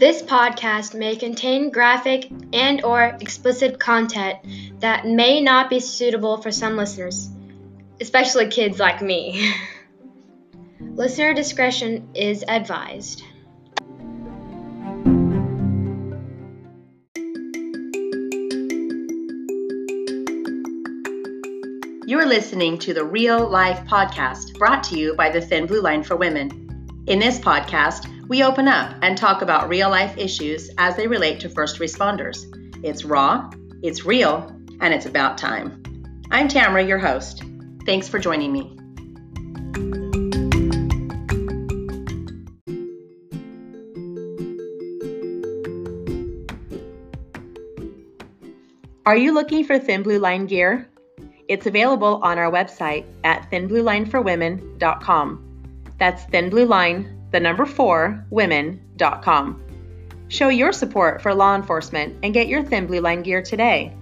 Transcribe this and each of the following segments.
This podcast may contain graphic and or explicit content that may not be suitable for some listeners, especially kids like me. Listener discretion is advised. You're listening to the Real Life Podcast brought to you by the Thin Blue Line for Women. In this podcast, we open up and talk about real life issues as they relate to first responders. It's raw, it's real, and it's about time. I'm Tamara, your host. Thanks for joining me. Are you looking for Thin Blue Line gear? It's available on our website at thinbluelineforwomen.com. That's Thin Blue Line, the number four, women.com. Show your support for law enforcement and get your Thin Blue Line gear today.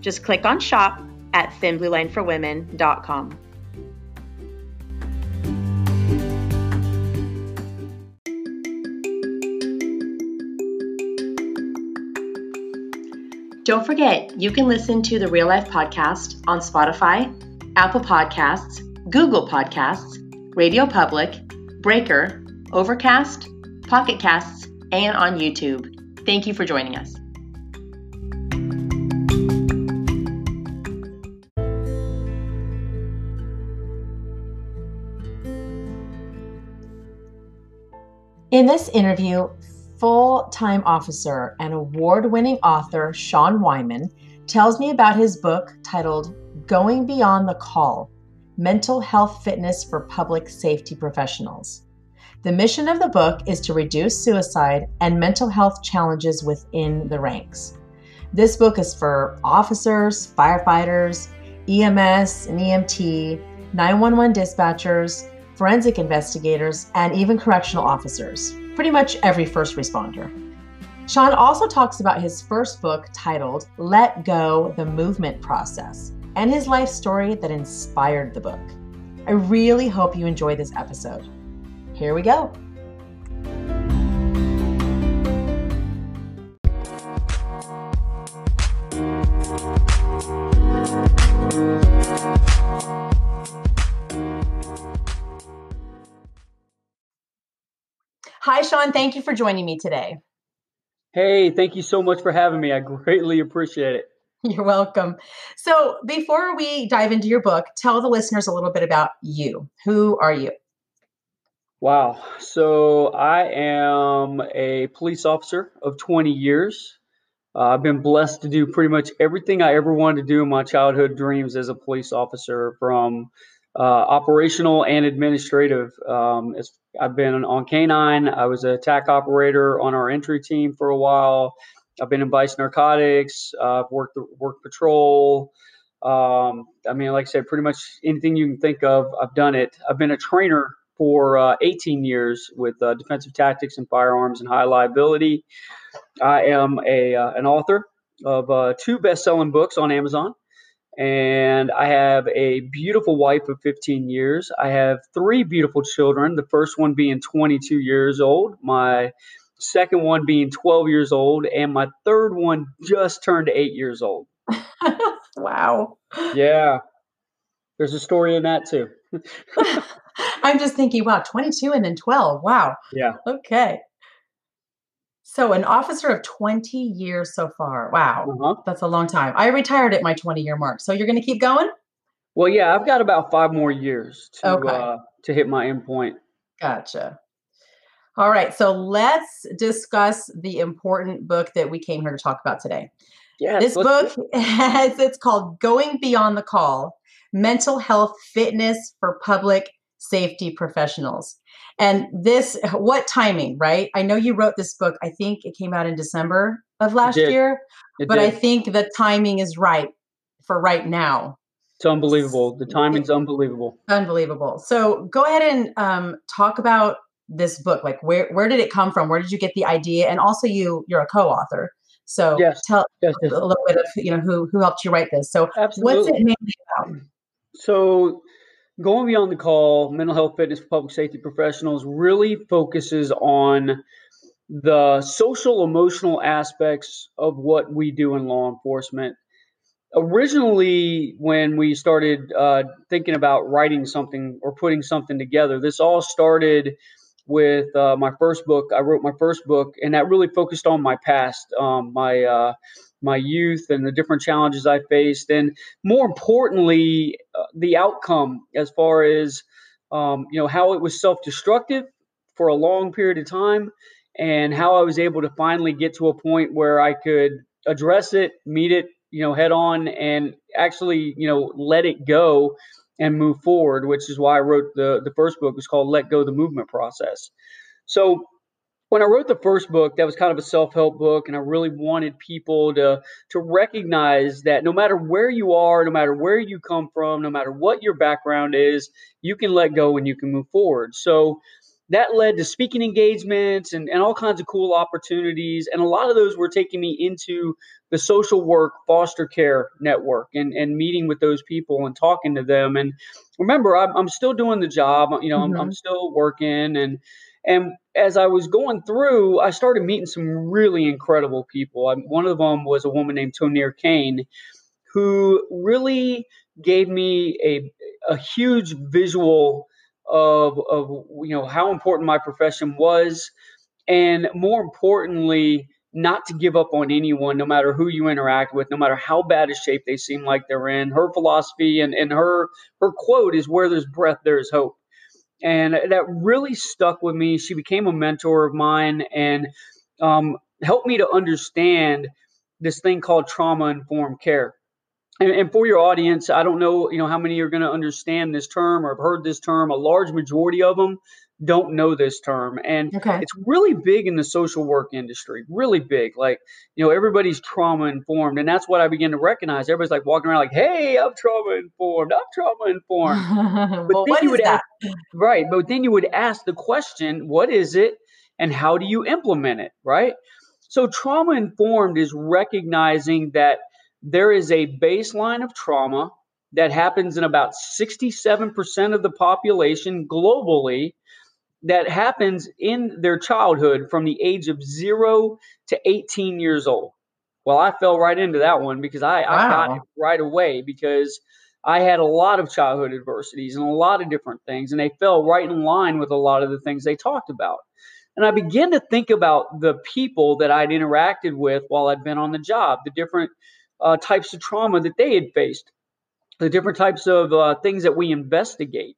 Just click on shop at thinbluelineforwomen.com. Don't forget, you can listen to the Real Life Podcast on Spotify, Apple Podcasts, Google Podcasts, Radio Public, Breaker, Overcast, Pocket Casts, and on YouTube. Thank you for joining us. In this interview, full time officer and award winning author Sean Wyman tells me about his book titled Going Beyond the Call Mental Health Fitness for Public Safety Professionals. The mission of the book is to reduce suicide and mental health challenges within the ranks. This book is for officers, firefighters, EMS and EMT, 911 dispatchers, forensic investigators, and even correctional officers. Pretty much every first responder. Sean also talks about his first book titled Let Go the Movement Process and his life story that inspired the book. I really hope you enjoy this episode. Here we go. Hi, Sean. Thank you for joining me today. Hey, thank you so much for having me. I greatly appreciate it. You're welcome. So, before we dive into your book, tell the listeners a little bit about you. Who are you? Wow. So, I am a police officer of 20 years. Uh, I've been blessed to do pretty much everything I ever wanted to do in my childhood dreams as a police officer, from uh, operational and administrative. Um, I've been on canine. I was a TAC operator on our entry team for a while. I've been in vice narcotics. Uh, I've worked worked patrol. Um, I mean, like I said, pretty much anything you can think of, I've done it. I've been a trainer for uh, 18 years with uh, defensive tactics and firearms and high liability. I am a uh, an author of uh, two best-selling books on Amazon, and I have a beautiful wife of 15 years. I have three beautiful children. The first one being 22 years old. My second one being 12 years old, and my third one just turned eight years old. wow. Yeah. There's a story in that too. I'm just thinking, wow, 22 and then 12. Wow. Yeah. Okay. So, an officer of 20 years so far. Wow. Uh-huh. That's a long time. I retired at my 20 year mark. So, you're going to keep going? Well, yeah, I've got about five more years to, okay. uh, to hit my endpoint. Gotcha. All right, so let's discuss the important book that we came here to talk about today. Yeah, this book has, it's called Going Beyond the Call: Mental Health Fitness for Public Safety Professionals. And this, what timing, right? I know you wrote this book. I think it came out in December of last year, it but did. I think the timing is right for right now. It's unbelievable. The timing's unbelievable. Unbelievable. So go ahead and um, talk about this book like where where did it come from where did you get the idea and also you you're a co-author so yes, tell yes, yes. a little bit of you know who who helped you write this so Absolutely. what's it mainly about so going beyond the call mental health fitness for public safety professionals really focuses on the social emotional aspects of what we do in law enforcement. Originally, when we started uh, thinking about writing something or putting something together, this all started with uh, my first book. I wrote my first book, and that really focused on my past, um, my uh, my youth, and the different challenges I faced, and more importantly, the outcome as far as um, you know how it was self-destructive for a long period of time, and how I was able to finally get to a point where I could address it, meet it, you know, head on, and actually, you know, let it go and move forward, which is why I wrote the the first book. was called Let Go the Movement Process. So when I wrote the first book, that was kind of a self-help book, and I really wanted people to to recognize that no matter where you are, no matter where you come from, no matter what your background is, you can let go and you can move forward. So that led to speaking engagements and, and all kinds of cool opportunities. And a lot of those were taking me into the social work foster care network and, and meeting with those people and talking to them. And remember, I'm, I'm still doing the job, you know, mm-hmm. I'm, I'm still working. And, and as I was going through, I started meeting some really incredible people. I, one of them was a woman named Tonir Kane, who really gave me a, a huge visual of of you know how important my profession was, and more importantly, not to give up on anyone, no matter who you interact with, no matter how bad a shape they seem like they're in. Her philosophy and, and her her quote is where there's breath, there's hope. And that really stuck with me. She became a mentor of mine and um, helped me to understand this thing called trauma informed care and, and, for your audience, I don't know, you know, how many are going to understand this term or have heard this term. A large majority of them don't know this term, and okay. it's really big in the social work industry. Really big, like you know, everybody's trauma informed, and that's what I began to recognize. Everybody's like walking around like, "Hey, I'm trauma informed. I'm trauma informed." but well, then you would ask, right? But then you would ask the question, "What is it?" and how do you implement it? Right? So trauma informed is recognizing that there is a baseline of trauma that happens in about 67% of the population globally that happens in their childhood from the age of zero to 18 years old. Well, I fell right into that one because I, wow. I got it right away because I had a lot of childhood adversities and a lot of different things, and they fell right in line with a lot of the things they talked about. And I began to think about the people that I'd interacted with while I'd been on the job, the different uh, types of trauma that they had faced, the different types of uh, things that we investigate.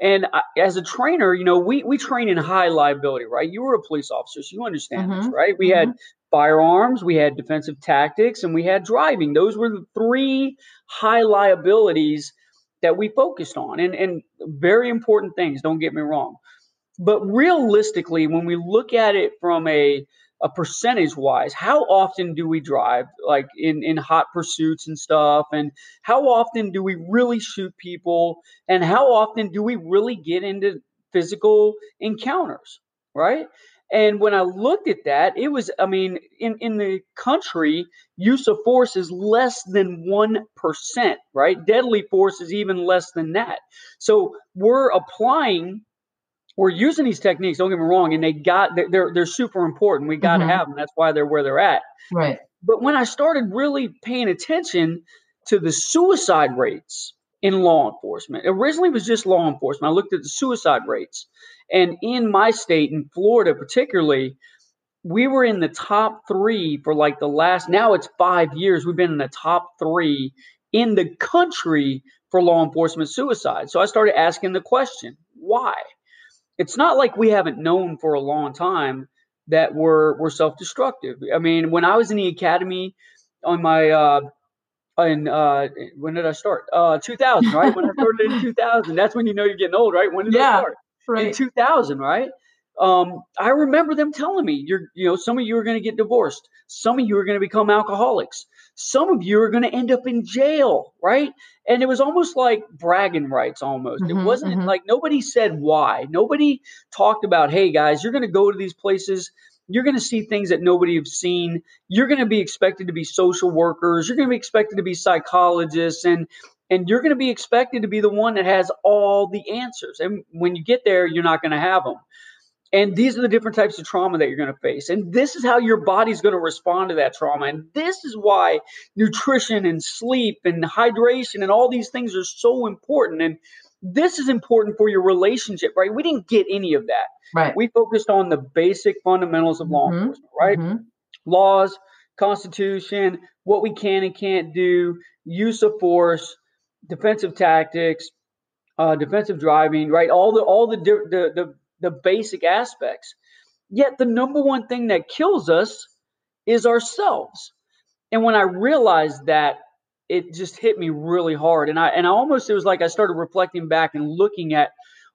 And I, as a trainer, you know, we, we train in high liability, right? You were a police officer, so you understand mm-hmm. this, right? We mm-hmm. had firearms, we had defensive tactics, and we had driving. Those were the three high liabilities that we focused on, and, and very important things, don't get me wrong. But realistically, when we look at it from a a percentage wise how often do we drive like in in hot pursuits and stuff? And how often do we really shoot people? And how often do we really get into physical encounters right? And when i looked at that it was i mean in in the country use of force is less than 1% right? Deadly force is even less than that. So we're applying we're using these techniques. Don't get me wrong, and they got they're they're super important. We got to mm-hmm. have them. That's why they're where they're at. Right. But when I started really paying attention to the suicide rates in law enforcement, originally it was just law enforcement. I looked at the suicide rates, and in my state, in Florida particularly, we were in the top three for like the last. Now it's five years. We've been in the top three in the country for law enforcement suicide. So I started asking the question, why? It's not like we haven't known for a long time that we're we're self-destructive. I mean, when I was in the academy on my uh in uh when did I start? Uh 2000, right? when I started in 2000. That's when you know you're getting old, right? When did yeah, I start? Right. In 2000, right? Um, I remember them telling me, you're, you know, some of you are going to get divorced. Some of you are going to become alcoholics. Some of you are going to end up in jail, right? And it was almost like bragging rights almost. Mm-hmm, it wasn't mm-hmm. like nobody said why. Nobody talked about, hey guys, you're going to go to these places. You're going to see things that nobody have seen. You're going to be expected to be social workers. You're going to be expected to be psychologists and and you're going to be expected to be the one that has all the answers. And when you get there, you're not going to have them. And these are the different types of trauma that you're going to face. And this is how your body's going to respond to that trauma. And this is why nutrition and sleep and hydration and all these things are so important. And this is important for your relationship, right? We didn't get any of that. Right. We focused on the basic fundamentals of law Mhm. enforcement, right? Mhm. Laws, constitution, what we can and can't do, use of force, defensive tactics, uh, defensive driving, right? All the all the, the the the basic aspects. Yet the number one thing that kills us is ourselves. And when I realized that, it just hit me really hard. And I and I almost it was like I started reflecting back and looking at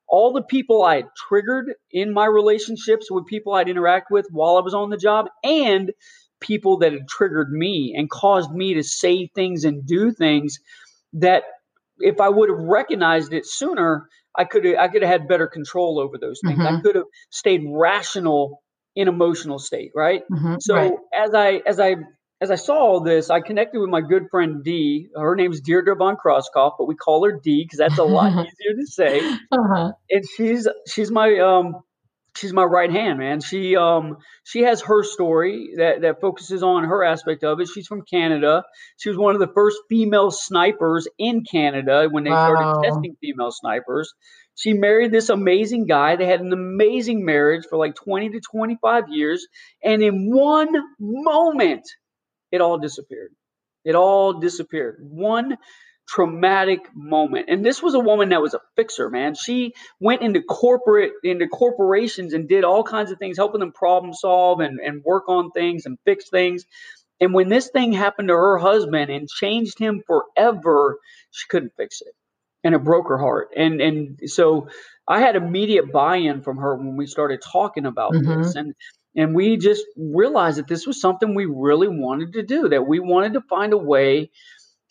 all the people I had triggered in my relationships with people I'd interact with while I was on the job and people that had triggered me and caused me to say things and do things that if I would have recognized it sooner, I could have I could have had better control over those things. I Mhm. could have stayed rational in emotional state, right? Mhm. So right. as I as I as I saw all this, I connected with my good friend Dee. Her name's Deirdre von Crosskopf, but we call her Dee because that's a lot easier to say. Uh-huh. And she's she's my um she's my right hand man. She um she has her story that that focuses on her aspect of it. She's from Canada. She was one of the first female snipers in Canada when they Wow. started testing female snipers. She married this amazing guy. They had an amazing marriage for like 20 to 25 years. And in one moment, it all disappeared. It all disappeared. One traumatic moment. And this was a woman that was a fixer, man. She went into corporate, into corporations and did all kinds of things, helping them problem solve and, and work on things and fix things. And when this thing happened to her husband and changed him forever, she couldn't fix it. And it broke her heart. And and so I had immediate buy-in from her when we started talking about Mhm. this. And and we just realized that this was something we really wanted to do, that we wanted to find a way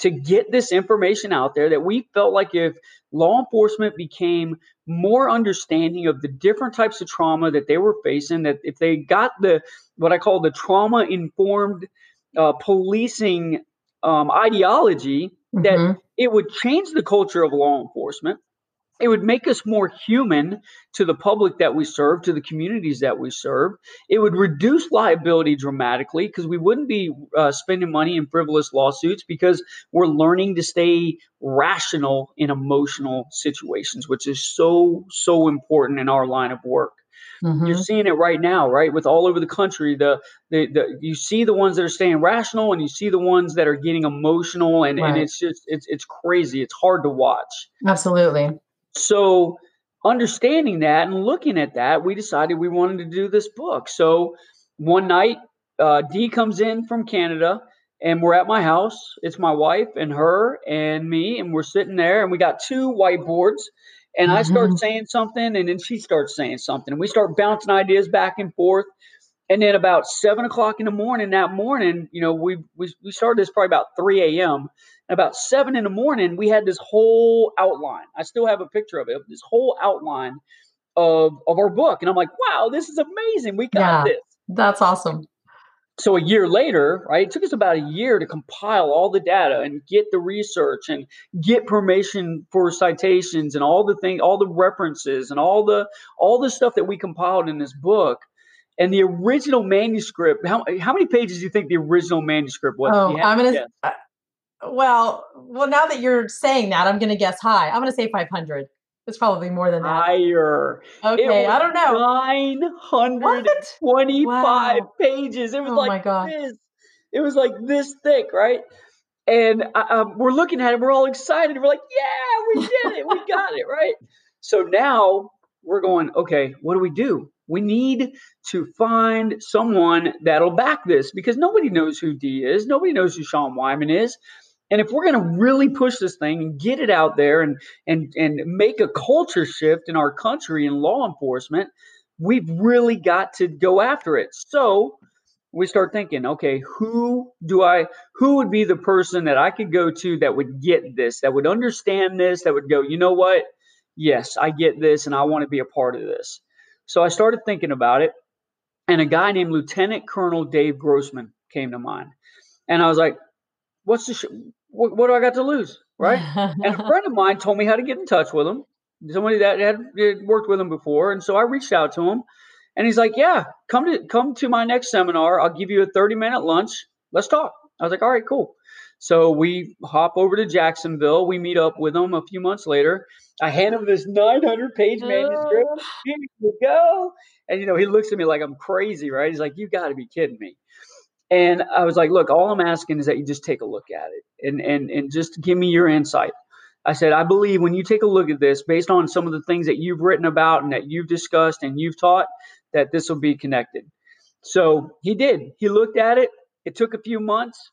to get this information out there that we felt like if law enforcement became more understanding of the different types of trauma that they were facing that if they got the what i call the trauma informed uh, policing um, ideology that Mhm. it would change the culture of law enforcement it would make us more human to the public that we serve, to the communities that we serve. It would reduce liability dramatically because we wouldn't be uh, spending money in frivolous lawsuits because we're learning to stay rational in emotional situations, which is so, so important in our line of work. Mhm. You're seeing it right now, right? With all over the country, the, the the you see the ones that are staying rational, and you see the ones that are getting emotional, and, and it's just it's it's crazy. It's hard to watch. Absolutely. So, understanding that and looking at that, we decided we wanted to do this book. So, one night, uh, Dee comes in from Canada, and we're at my house. It's my wife and her and me, and we're sitting there, and we got two whiteboards. And I start Mhm. saying something, and then she starts saying something, and we start bouncing ideas back and forth. And then about seven o'clock in the morning that morning, you know, we we, we started this probably about 3 a.m. About seven in the morning, we had this whole outline. I still have a picture of it, this whole outline of of our book. And I'm like, wow, this is amazing. We got Yeah. this. That's awesome. So a year later, right, it took us about a year to compile all the data and get the research and get permission for citations and all the thing, all the references and all the all the stuff that we compiled in this book. And the original manuscript, how how many pages do you think the original manuscript was? Oh, I'm gonna. guess. Uh, well, well, now that you're saying that, I'm gonna guess high. I'm gonna say 500. It's probably more than that. higher. Okay, I don't know. 925 What? Wow. pages. It was Oh like this. It was like this thick, right? And uh, um, we're looking at it. We're all excited. We're like, yeah, we did it. We got it, right? So now we're going, okay, what do we do? We need to find someone that'll back this because nobody knows who Dee is. Nobody knows who Sean Wyman is. And if we're going to really push this thing and get it out there and and and make a culture shift in our country in law enforcement, we've really got to go after it. So we start thinking, okay, who do I who would be the person that I could go to that would get this, that would understand this, that would go, you know what? Yes, I get this and I want to be a part of this. So I started thinking about it, and a guy named Lieutenant Colonel Dave Grossman came to mind. And I was like, what's the sh- what, what do I got to lose? Right? and a friend of mine told me how to get in touch with him. Somebody that had, had worked with him before, and so I reached out to him, And he's like, yeah, come to come to my next seminar. I'll give you a 30 minute lunch. Let's talk. I was like, all right, cool. So we hop over to Jacksonville. We meet up with him a few months later. I hand him this 900 page manuscript. Here you go. And, you know, he looks at me like I'm crazy, right? He's like, you got to be kidding me. And I was like, look, all I'm asking is that you just take a look at it and, and, and just give me your insight. I said, I believe when you take a look at this, based on some of the things that you've written about and that you've discussed and you've taught, that this will be connected. So he did. He looked at it. It took a few months.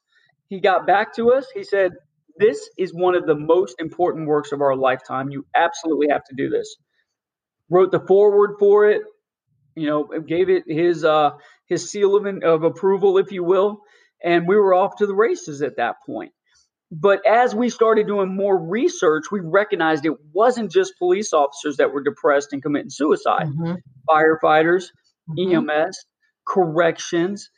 He got back to us. He said, This is one of the most important works of our lifetime. You absolutely have to do this. Wrote the foreword for it, you know, gave it his uh, his seal of, of approval, if you will, and we were off to the races at that point. But as we started doing more research, we recognized it wasn't just police officers that were depressed and committing suicide. Mm-hmm. Firefighters, mm-hmm. EMS, corrections,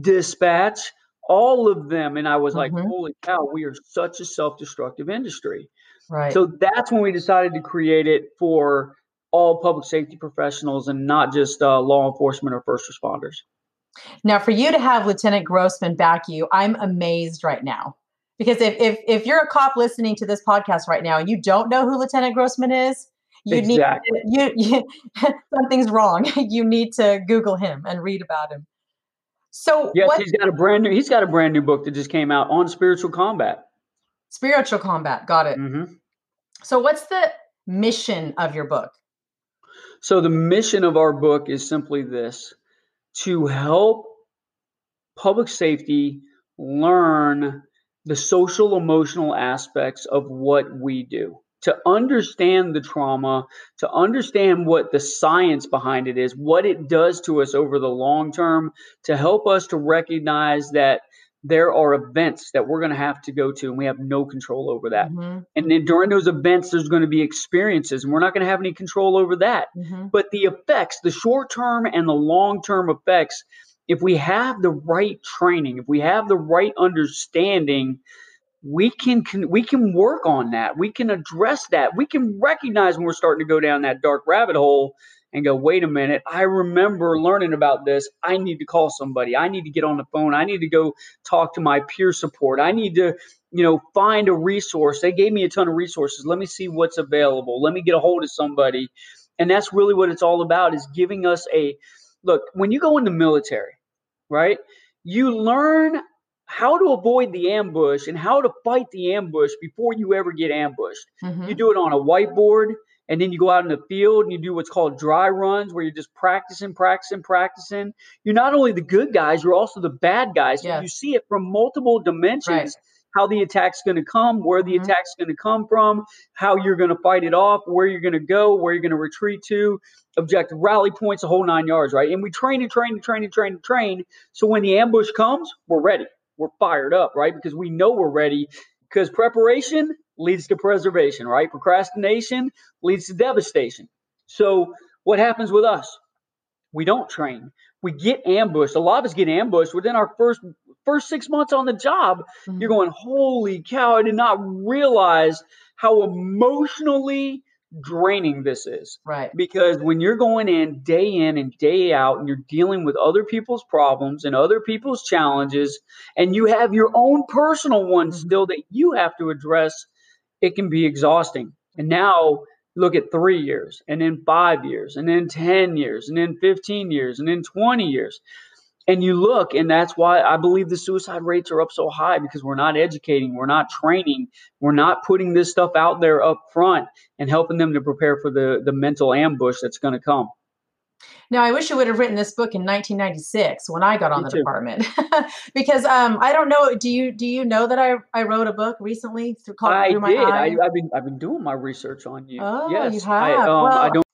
dispatch, all of them. And I was mm-hmm. like, holy cow, we are such a self destructive industry. Right. So that's when we decided to create it for all public safety professionals and not just uh, law enforcement or first responders. Now, for you to have Lieutenant Grossman back you, I'm amazed right now. Because if, if if you're a cop listening to this podcast right now and you don't know who Lieutenant Grossman is, you exactly. need you, you something's wrong. you need to Google him and read about him. So yes, what, he's got a brand new he's got a brand new book that just came out on spiritual combat. Spiritual combat, got it. Mm-hmm. So what's the mission of your book? So the mission of our book is simply this: to help public safety learn the social emotional aspects of what we do. To understand the trauma, to understand what the science behind it is, what it does to us over the long term, to help us to recognize that there are events that we're going to have to go to and we have no control over that. Mm-hmm. And then during those events, there's going to be experiences and we're not going to have any control over that. Mm-hmm. But the effects, the short term and the long term effects, if we have the right training, if we have the right understanding, we can, can we can work on that. We can address that. We can recognize when we're starting to go down that dark rabbit hole and go, wait a minute, I remember learning about this. I need to call somebody. I need to get on the phone. I need to go talk to my peer support. I need to, you know, find a resource. They gave me a ton of resources. Let me see what's available. Let me get a hold of somebody. And that's really what it's all about is giving us a look, when you go in the military, right? You learn how to avoid the ambush and how to fight the ambush before you ever get ambushed. Mm-hmm. You do it on a whiteboard and then you go out in the field and you do what's called dry runs where you're just practicing, practicing, practicing. You're not only the good guys, you're also the bad guys. Yes. You see it from multiple dimensions. Right. How the attack's going to come, where the mm-hmm. attack's going to come from, how you're going to fight it off, where you're going to go, where you're going to retreat to, objective rally points, the whole nine yards, right? And we train and train and train and train and train. So when the ambush comes, we're ready we're fired up, right? Because we know we're ready. Because preparation leads to preservation, right? Procrastination leads to devastation. So what happens with us? We don't train. We get ambushed. A lot of us get ambushed within our first first six months on the job. Mm-hmm. You're going, holy cow! I did not realize how emotionally draining this is. Right. Because when you're going in day in and day out and you're dealing with other people's problems and other people's challenges and you have your own personal ones mm-hmm. still that you have to address, it can be exhausting. And now look at 3 years and then 5 years and then 10 years and then 15 years and then 20 years and you look and that's why i believe the suicide rates are up so high because we're not educating we're not training we're not putting this stuff out there up front and helping them to prepare for the the mental ambush that's going to come now, I wish you would have written this book in 1996 when I got on Me the too. department, because um, I don't know. Do you do you know that I, I wrote a book recently through called I Through did. I, have been I've been doing my research on you. Oh, yes, you have. I, um, well, I don't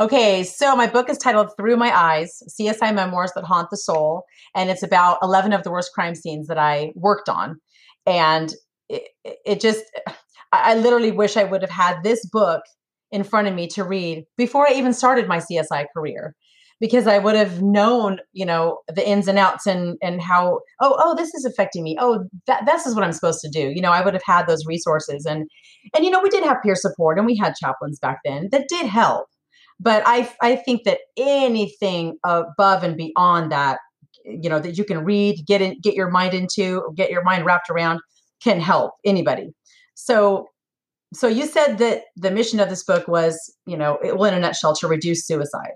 Okay, so my book is titled Through My Eyes CSI Memoirs That Haunt the Soul. And it's about 11 of the worst crime scenes that I worked on. And it, it just, I literally wish I would have had this book in front of me to read before I even started my CSI career because I would have known, you know, the ins and outs and and how oh oh this is affecting me. Oh, that this is what I'm supposed to do. You know, I would have had those resources and and you know, we did have peer support and we had chaplains back then that did help. but I I think that anything above and beyond that, you know, that you can read, get in, get your mind into, get your mind wrapped around, can help anybody. So so you said that the mission of this book was, you know, it, well, in a nutshell, to reduce suicide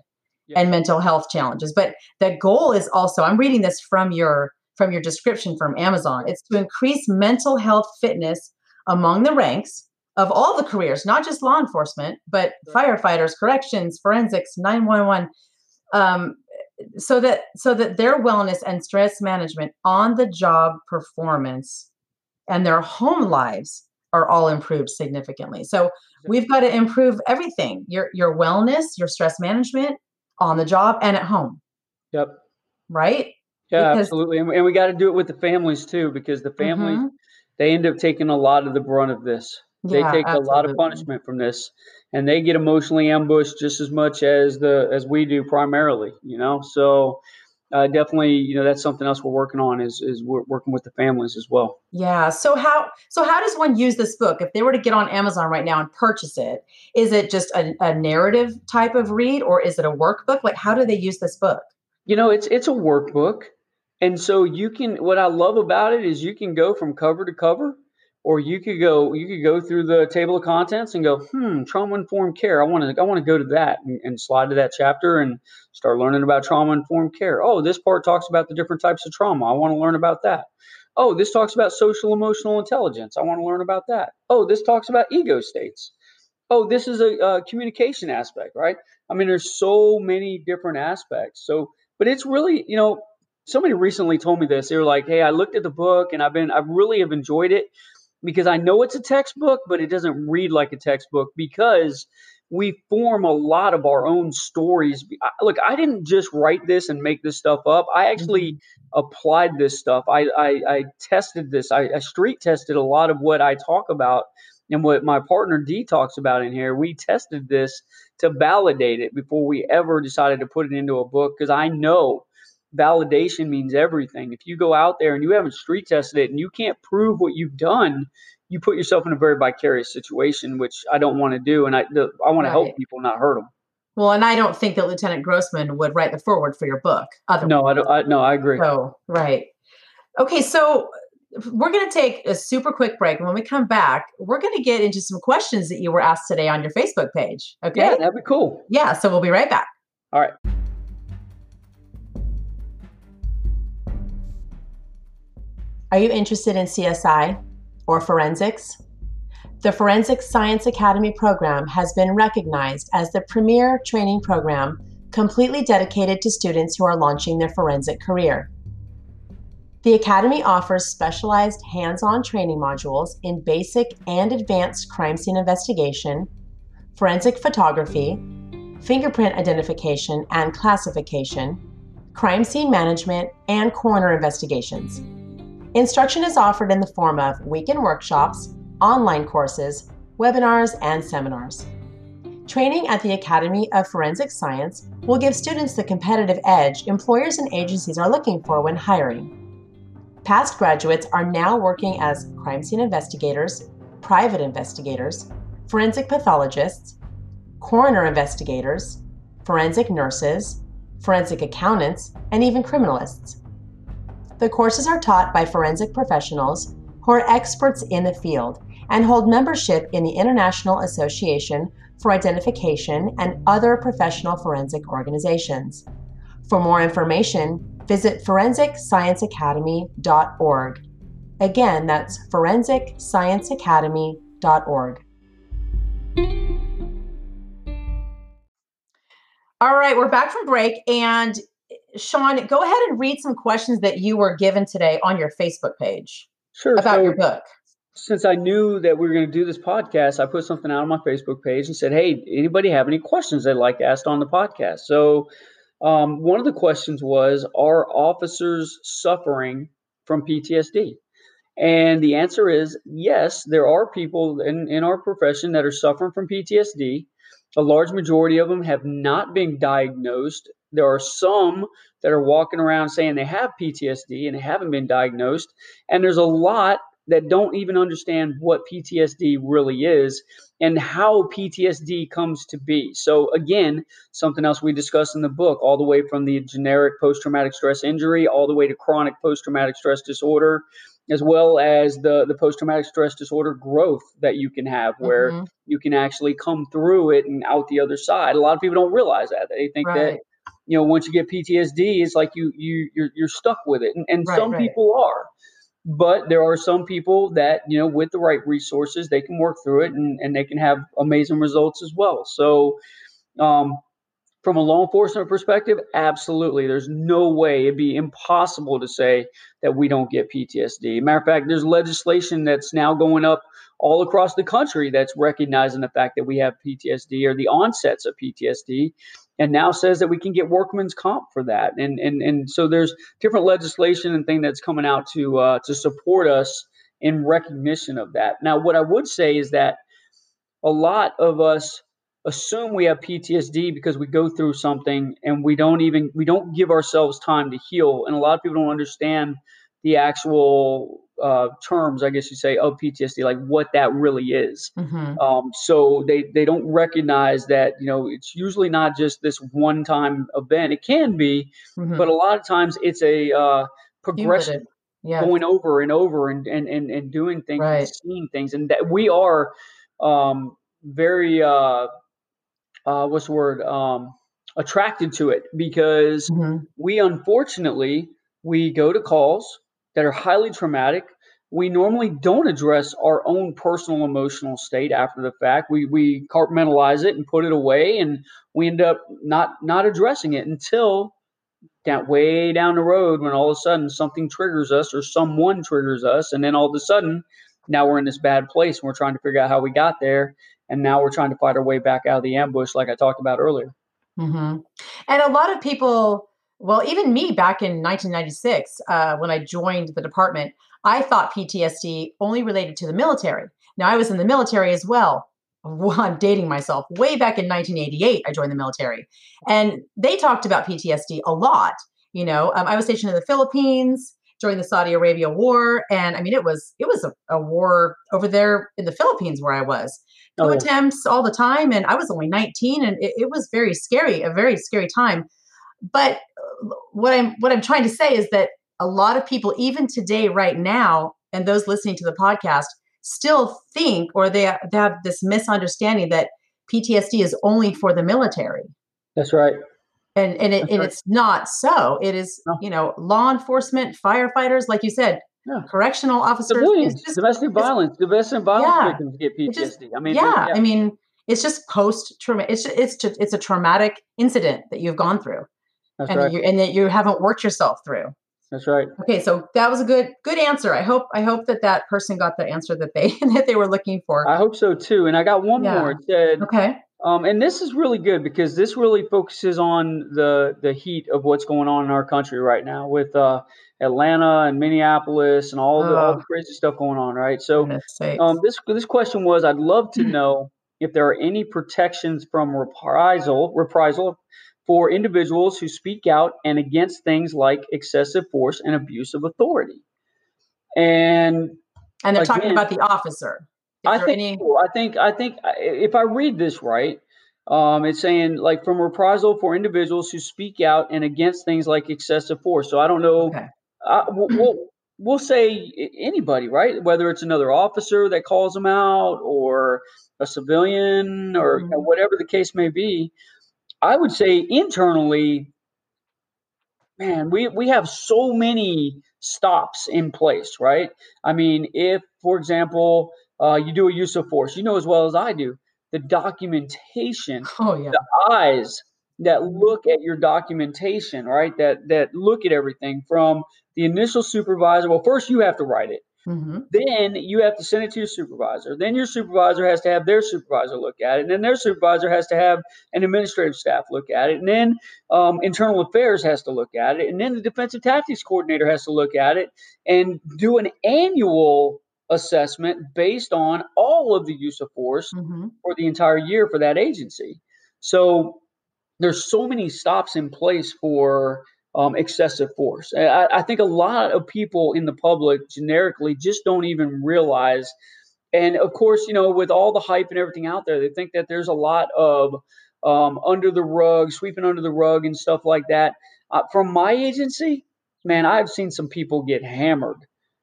yeah. and mental health challenges. But the goal is also, I'm reading this from your from your description from Amazon. It's to increase mental health fitness among the ranks of all the careers, not just law enforcement, but firefighters, corrections, forensics, 911. Um, so that so that their wellness and stress management on the job performance and their home lives are all improved significantly. So we've got to improve everything your your wellness, your stress management on the job and at home. Yep. Right? Yeah, because, absolutely. And, and we got to do it with the families too, because the families mm-hmm. they end up taking a lot of the brunt of this. They yeah, take absolutely. a lot of punishment from this, and they get emotionally ambushed just as much as the as we do primarily. You know, so uh, definitely, you know, that's something else we're working on is is we're working with the families as well. Yeah. So how so how does one use this book if they were to get on Amazon right now and purchase it? Is it just a, a narrative type of read or is it a workbook? Like how do they use this book? You know, it's it's a workbook, and so you can. What I love about it is you can go from cover to cover or you could go you could go through the table of contents and go hmm trauma informed care. I want to i want to go to that and, and, slide to that chapter and start learning about trauma informed care. Oh this part talks about the different types of trauma. I want to learn about that. Oh this talks about social emotional intelligence. I want to learn about that. Oh this talks about ego states. Oh this is a, a communication aspect right? I mean there's so many different aspects. So but it's really you know somebody recently told me this. They were like hey i looked at the book and i've been i really have enjoyed it because I know it's a textbook, but it doesn't read like a textbook because we form a lot of our own stories. Look, I didn't just write this and make this stuff up. I actually mm-hmm. applied this stuff. I, I, I tested this. I, I, street tested a lot of what I talk about and what my partner Dee talks about in here. We tested this to validate it before we ever decided to put it into a book because I know validation means everything. If you go out there and you haven't street tested it and you can't prove what you've done, you put yourself in a very vicarious situation, which I don't want to do. And I, the, I want right. to help people, not hurt them. Well, and I don't think that Lieutenant Grossman would write the foreword for your book. Otherwise. No, I don't. I, no, I agree. So, right. Okay, so we're going to take a super quick break. And when we come back, we're going to get into some questions that you were asked today on your Facebook page. Okay. Yeah, that'd be cool. Yeah. So we'll be right back. All right. Are you interested in CSI or forensics? The Forensic Science Academy program has been recognized as the premier training program completely dedicated to students who are launching their forensic career. The Academy offers specialized hands on training modules in basic and advanced crime scene investigation, forensic photography, fingerprint identification and classification, crime scene management, and coroner investigations. Instruction is offered in the form of weekend workshops, online courses, webinars, and seminars. Training at the Academy of Forensic Science will give students the competitive edge employers and agencies are looking for when hiring. Past graduates are now working as crime scene investigators, private investigators, forensic pathologists, coroner investigators, forensic nurses, forensic accountants, and even criminalists. The courses are taught by forensic professionals who are experts in the field and hold membership in the International Association for Identification and other professional forensic organizations. For more information, visit forensicscienceacademy.org. Again, that's forensicscienceacademy.org. All right, we're back from break, and Sean, go ahead and read some questions that you were given today on your Facebook page. Sure. About so, your book. Since I knew that we were going to do this podcast, I put something out on my Facebook page and said, "Hey, anybody have any questions they'd like asked on the podcast?" So, um, one of the questions was, "Are officers suffering from PTSD?" And the answer is yes. There are people in, in our profession that are suffering from PTSD. A large majority of them have not been diagnosed there are some that are walking around saying they have PTSD and they haven't been diagnosed. And there's a lot that don't even understand what PTSD really is and how PTSD comes to be. So, again, something else we discuss in the book, all the way from the generic post traumatic stress injury, all the way to chronic post traumatic stress disorder, as well as the, the post traumatic stress disorder growth that you can have, where mm-hmm. you can actually come through it and out the other side. A lot of people don't realize that. They think right. that you know once you get PTSD, it's like you you you're, you're stuck with it, and, and right, some right. people are but there are some people that you know with the right resources they can work through it and, and they can have amazing results as well. So um, from a law enforcement perspective absolutely. There's no way it'd be impossible to say that we don't get ptsd matter of fact there's legislation that's now going up all across the country that's recognizing the fact that we have ptsd or the onsets of ptsd and now says that we can get workman's comp for that. And and and so there's different legislation and thing that's coming out to uh, to support us in recognition of that. Now, what I would say is that a lot of us assume we have PTSD because we go through something and we don't even we don't give ourselves time to heal. And a lot of people don't understand the actual uh, terms, I guess you say, of PTSD, like what that really is. Mm-hmm. Um, so they they don't recognize that you know it's usually not just this one time event. It can be, mm-hmm. but a lot of times it's a uh, progression. Going over and over and and and, and doing things right. and seeing things and that we are um, very uh, uh, what's the word um, attracted to it because mm-hmm. we unfortunately we go to calls that are highly traumatic. We normally don't address our own personal emotional state after the fact. We we compartmentalize it and put it away, and we end up not not addressing it until down way down the road when all of a sudden something triggers us or someone triggers us, and then all of a sudden now we're in this bad place and we're trying to figure out how we got there, and now we're trying to fight our way back out of the ambush, like I talked about earlier. Mm-hmm. And a lot of people well, even me back in 1996, uh, when I joined the department, I thought PTSD only related to the military. Now, I was in the military as well. Well, I'm dating myself. Way back in 1988, I joined the military, and they talked about PTSD a lot. You know, um, I was stationed in the Philippines during the Saudi Arabia War, and I mean, it was it was a, a war over there in the Philippines where I was. Two oh. attempts all the time, and I was only 19, and it, it was very scary, a very scary time. But uh, what I'm what I'm trying to say is that a lot of people, even today, right now, and those listening to the podcast, still think or they, they have this misunderstanding that PTSD is only for the military. That's right. And and, it, and right. it's not so. It is no. you know law enforcement, firefighters, like you said, yeah. correctional officers, just, domestic violence, domestic violence yeah, victims get PTSD. Just, I mean, yeah, yeah, I mean, it's just post trauma. It's it's just, it's a traumatic incident that you've gone through. That's and right. You, and that you haven't worked yourself through. That's right. Okay, so that was a good good answer. I hope I hope that that person got the answer that they that they were looking for. I hope so too. And I got one yeah. more. It said, okay. Um, and this is really good because this really focuses on the the heat of what's going on in our country right now with uh, Atlanta and Minneapolis and all the, oh. all the crazy stuff going on. Right. So um, this this question was, I'd love to know if there are any protections from reprisal reprisal for individuals who speak out and against things like excessive force and abuse of authority. And and they're again, talking about the officer. I think, any... I think I think if I read this right, um, it's saying like from reprisal for individuals who speak out and against things like excessive force. So I don't know. Okay. Uh, we'll, we'll say anybody, right? Whether it's another officer that calls them out or a civilian or mm-hmm. you know, whatever the case may be. I would say internally, man, we, we have so many stops in place, right? I mean, if, for example, uh, you do a use of force, you know as well as I do, the documentation, oh, yeah. the eyes that look at your documentation, right? That that look at everything from the initial supervisor. Well, first you have to write it. Mm-hmm. Then you have to send it to your supervisor. Then your supervisor has to have their supervisor look at it. And then their supervisor has to have an administrative staff look at it. And then um, internal affairs has to look at it. And then the defensive tactics coordinator has to look at it and do an annual assessment based on all of the use of force mm-hmm. for the entire year for that agency. So there's so many stops in place for um, excessive force. I, I think a lot of people in the public generically just don't even realize. And of course, you know, with all the hype and everything out there, they think that there's a lot of um, under the rug, sweeping under the rug, and stuff like that. Uh, from my agency, man, I've seen some people get hammered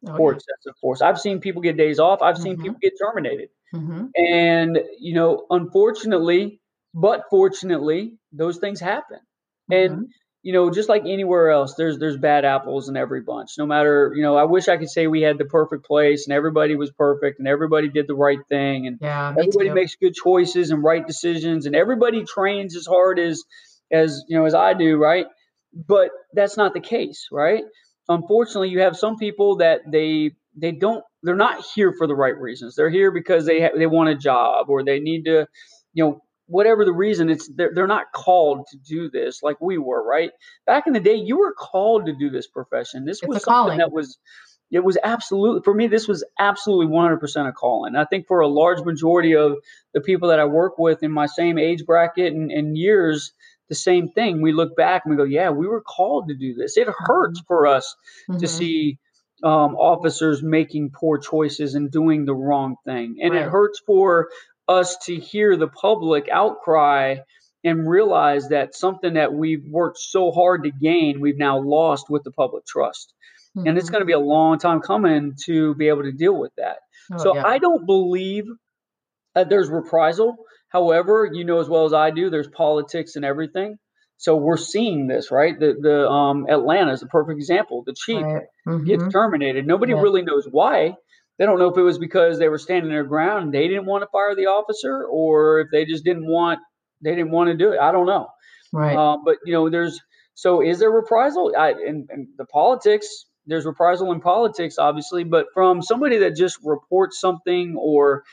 oh, for yeah. excessive force. I've seen people get days off. I've mm-hmm. seen people get terminated. Mm-hmm. And, you know, unfortunately, but fortunately, those things happen. Mm-hmm. You know, just like anywhere else, there's there's bad apples in every bunch. No matter, you know, I wish I could say we had the perfect place and everybody was perfect and everybody did the right thing and yeah, everybody too. makes good choices and right decisions and everybody trains as hard as as you know as I do, right? But that's not the case, right? Unfortunately, you have some people that they they don't they're not here for the right reasons. They're here because they ha- they want a job or they need to, you know, whatever the reason. It's they're they're not called to do this like we were, right? Back in the day, you were called to do this profession. This it's was something calling. that was it was absolutely for me this was absolutely 100% a calling i think for a large majority of the people that i work with in my same age bracket and, and years the same thing. We look back and we go, yeah, we were called to do this. It hurts mm-hmm. for us mm-hmm. to see um, officers making poor choices and doing the wrong thing. And right. it hurts for us to hear the public outcry and realize that something that we've worked so hard to gain, we've now lost with the public trust. Mm-hmm. And it's mm-hmm. going to be a long time coming to be able to deal with that. Oh, so yeah. I don't believe that there's reprisal. However, you know as well as I do, there's politics and everything. So we're seeing this, right? The the um, Atlanta is a perfect example. The chief right. mm-hmm. gets terminated. Nobody yeah. really knows why. They don't know if it was because they were standing their ground and they didn't want to fire the officer, or if they just didn't want they didn't want to do it. I don't know. Right. Uh, but you know, there's so is there reprisal? I, in, in the politics, there's reprisal in politics, obviously, but from somebody that just reports something or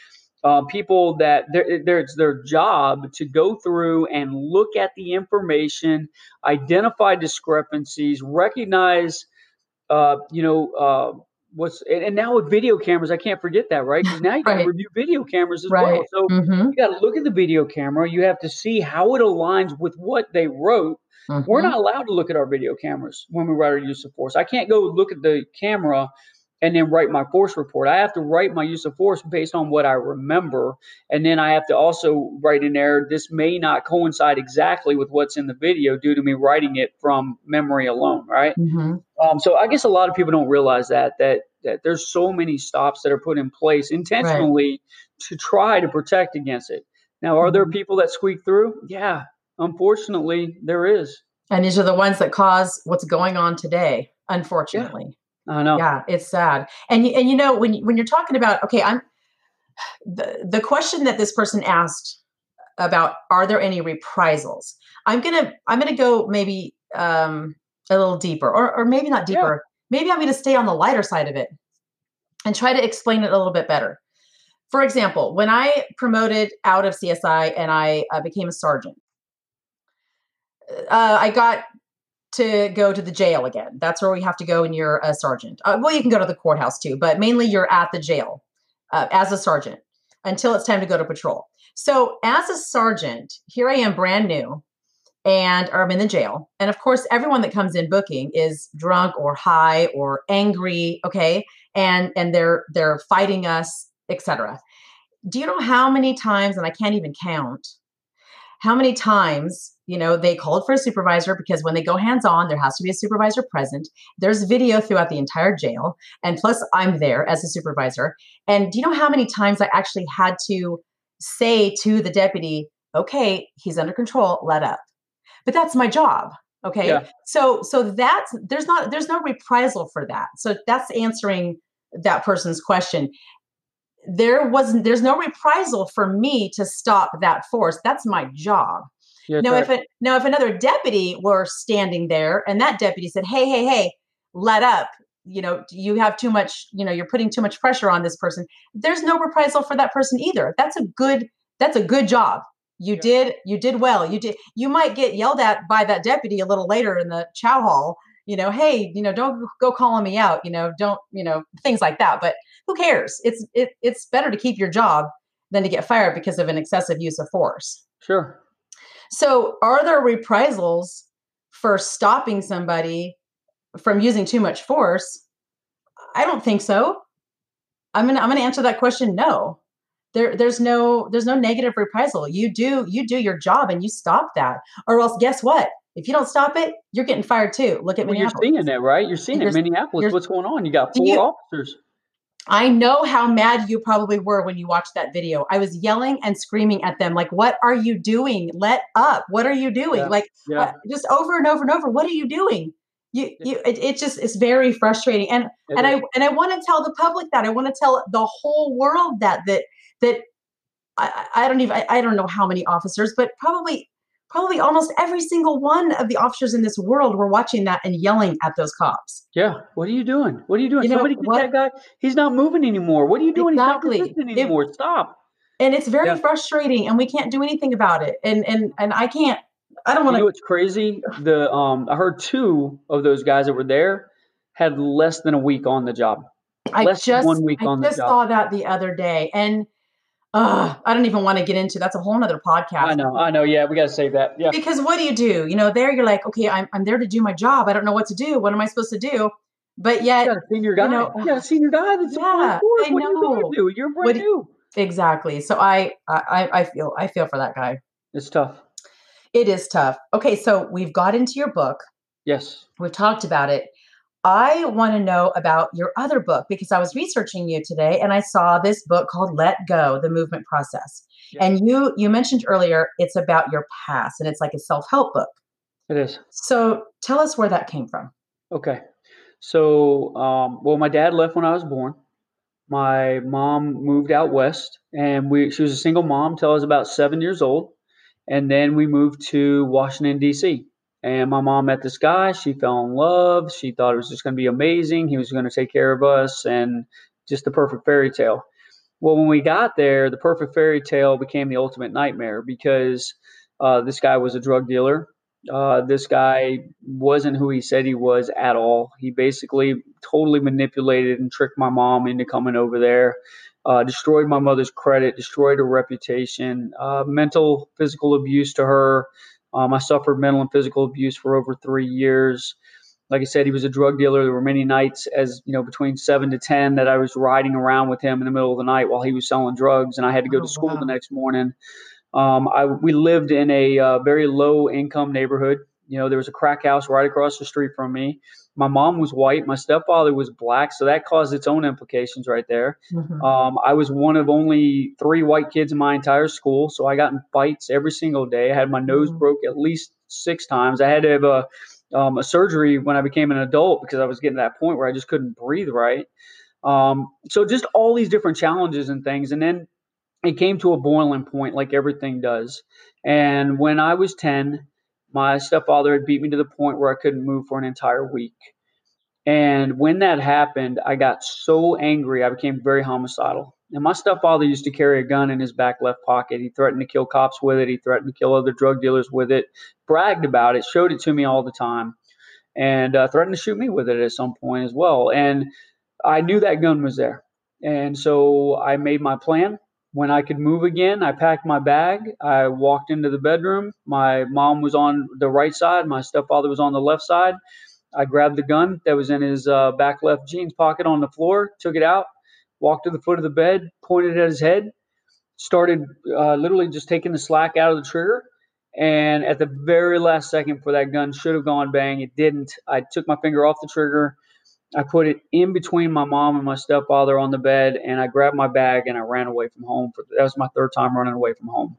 uh, people that it's their job to go through and look at the information, identify discrepancies, recognize, uh, you know, uh, what's and now with video cameras, I can't forget that, right? Because now you got to review video cameras as right. well. So mm-hmm. you got to look at the video camera. You have to see how it aligns with what they wrote. Mm-hmm. We're not allowed to look at our video cameras when we write our use of force. I can't go look at the camera and then write my force report. I have to write my use of force based on what I remember. And then I have to also write in there, this may not coincide exactly with what's in the video due to me writing it from memory alone, right? Mm-hmm. Um, so I guess a lot of people don't realize that, that, that there's so many stops that are put in place intentionally right. to try to protect against it. Now, are there mm-hmm. people that squeak through? Yeah, unfortunately, there is. And these are the ones that cause what's going on today, unfortunately. Yeah. I know. Yeah, it's sad. And and you know when when you're talking about okay, I'm the the question that this person asked about are there any reprisals? I'm gonna I'm gonna go maybe um, a little deeper, or or maybe not deeper. Yeah. Maybe I'm gonna stay on the lighter side of it and try to explain it a little bit better. For example, when I promoted out of CSI and I uh, became a sergeant, uh, I got to go to the jail again. That's where we have to go when you're a sergeant. Uh, well, you can go to the courthouse too, but mainly you're at the jail uh, as a sergeant until it's time to go to patrol. So, as a sergeant, here I am brand new and I'm in the jail. And of course, everyone that comes in booking is drunk or high or angry, okay? And and they're they're fighting us, etc. Do you know how many times and I can't even count how many times you know they called for a supervisor because when they go hands on there has to be a supervisor present. There's video throughout the entire jail and plus i'm there as a supervisor. And do you know how many times i actually had to say to the deputy okay he's under control let up. But that's my job okay? Yeah. so so that's there's not there's no reprisal for that. So that's answering that person's question there wasn't there's no reprisal for me to stop that force. That's my job. Yeah, now if it, now if another deputy were standing there and that deputy said hey hey hey let up. You know you have too much you know you're putting too much pressure on this person there's no reprisal for that person either. That's a good that's a good job. You yeah. did you did well. You did you might get yelled at by that deputy a little later in the chow hall you know hey you know don't go calling me out you know don't you know things like that. But who cares? It's it, it's better to keep your job than to get fired because of an excessive use of force. Sure. So, are there reprisals for stopping somebody from using too much force? I don't think so. I'm gonna I'm gonna answer that question no. There there's no there's no negative reprisal. You do you do your job and you stop that. Or else guess what? If you don't stop it, you're getting fired too. Look at Well, you're seeing that, right? You're seeing it You're- Minneapolis. What's going on? You got four you- officers. I know how mad you probably were when you watched that video. I was yelling and screaming at them, like, "What are you doing? Let up! What are you doing?" Yeah, Like, Yeah. uh, just over and over and over. What are you doing? You, you. It, it just it's very frustrating, and and I and I want to tell the public that I want to tell the whole world that that that I, I I don't even I, I don't know how many officers, but probably probably almost every single one of the officers in this world were watching that and yelling at those cops. Yeah. What are you doing? What are you doing? You know Somebody get what? that guy. He's not moving anymore. What are you doing? Exactly. He's not resisting It- Stop. and it's very Yeah. frustrating and we can't do anything about it and and and i can't i don't You want know to what's crazy? The um, I heard two of those guys that were there had less than a week on the job. i less just one week i on the just job. saw that the other day and uh i don't even want to get into that's a whole nother podcast I know. I know. Yeah, we got to save that. Yeah. because what do you do you know there you're like okay I'm, I'm there to do my job i don't know what to do what am i supposed to do but You yet got a senior guy. You, know, got a senior guy that's yeah. I What are you know. do? You're brand What new. exactly so I, I i feel i feel for that guy It's tough. it is tough okay so we've got into your book Yes. We've talked about it. I want to know about your other book because I was researching you today and I saw this book called Let Go: The Movement Process. Yeah. And you you mentioned earlier it's about your past and it's like a self-help book. It is. So tell us where that came from. Okay. So, um, well, my dad left when I was born. My mom moved out west, and we she was a single mom till I was about seven years old, and then we moved to Washington D.C. And my mom met this guy. She fell in love. She thought it was just going to be amazing. He was going to take care of us, and just the perfect fairy tale. Well, when we got there, the perfect fairy tale became the ultimate nightmare because uh, this guy was a drug dealer. Uh, this guy wasn't who he said he was at all. He basically totally manipulated and tricked my mom into coming over there, uh, destroyed my mother's credit, destroyed her reputation, uh, mental, physical abuse to her. Um, I suffered mental and physical abuse for over three years. Like I said, he was a drug dealer. There were many nights, as you know, between seven to ten, that I was riding around with him in the middle of the night while he was selling drugs, and I had to go Oh, to school wow. the next morning. Um, I we lived in a uh, very low income neighborhood. You know, there was a crack house right across the street from me. My mom was white. My stepfather was black, so that caused its own implications right there. Mhm. Um, I was one of only three white kids in my entire school, so I got in fights every single day. I had my nose Mhm. broke at least six times. I had to have a um, a surgery when I became an adult because I was getting to that point where I just couldn't breathe right. Um, so just all these different challenges and things, and then it came to a boiling point, like everything does. And when I was ten, my stepfather had beat me to the point where I couldn't move for an entire week. And when that happened, I got so angry, I became very homicidal. And my stepfather used to carry a gun in his back left pocket. He threatened to kill cops with it. He threatened to kill other drug dealers with it. Bragged about it, showed it to me all the time, and uh, threatened to shoot me with it at some point as well. And I knew that gun was there. And so I made my plan. When I could move again, I packed my bag. I walked into the bedroom. My mom was on the right side. My stepfather was on the left side. I grabbed the gun that was in his uh, back left jeans pocket on the floor, took it out, walked to the foot of the bed, pointed at his head, started uh, literally just taking the slack out of the trigger. And at the very last second for that gun should have gone bang, it didn't. I took my finger off the trigger. I put it in between my mom and my stepfather on the bed, and I grabbed my bag and I ran away from home. For that was my third time running away from home.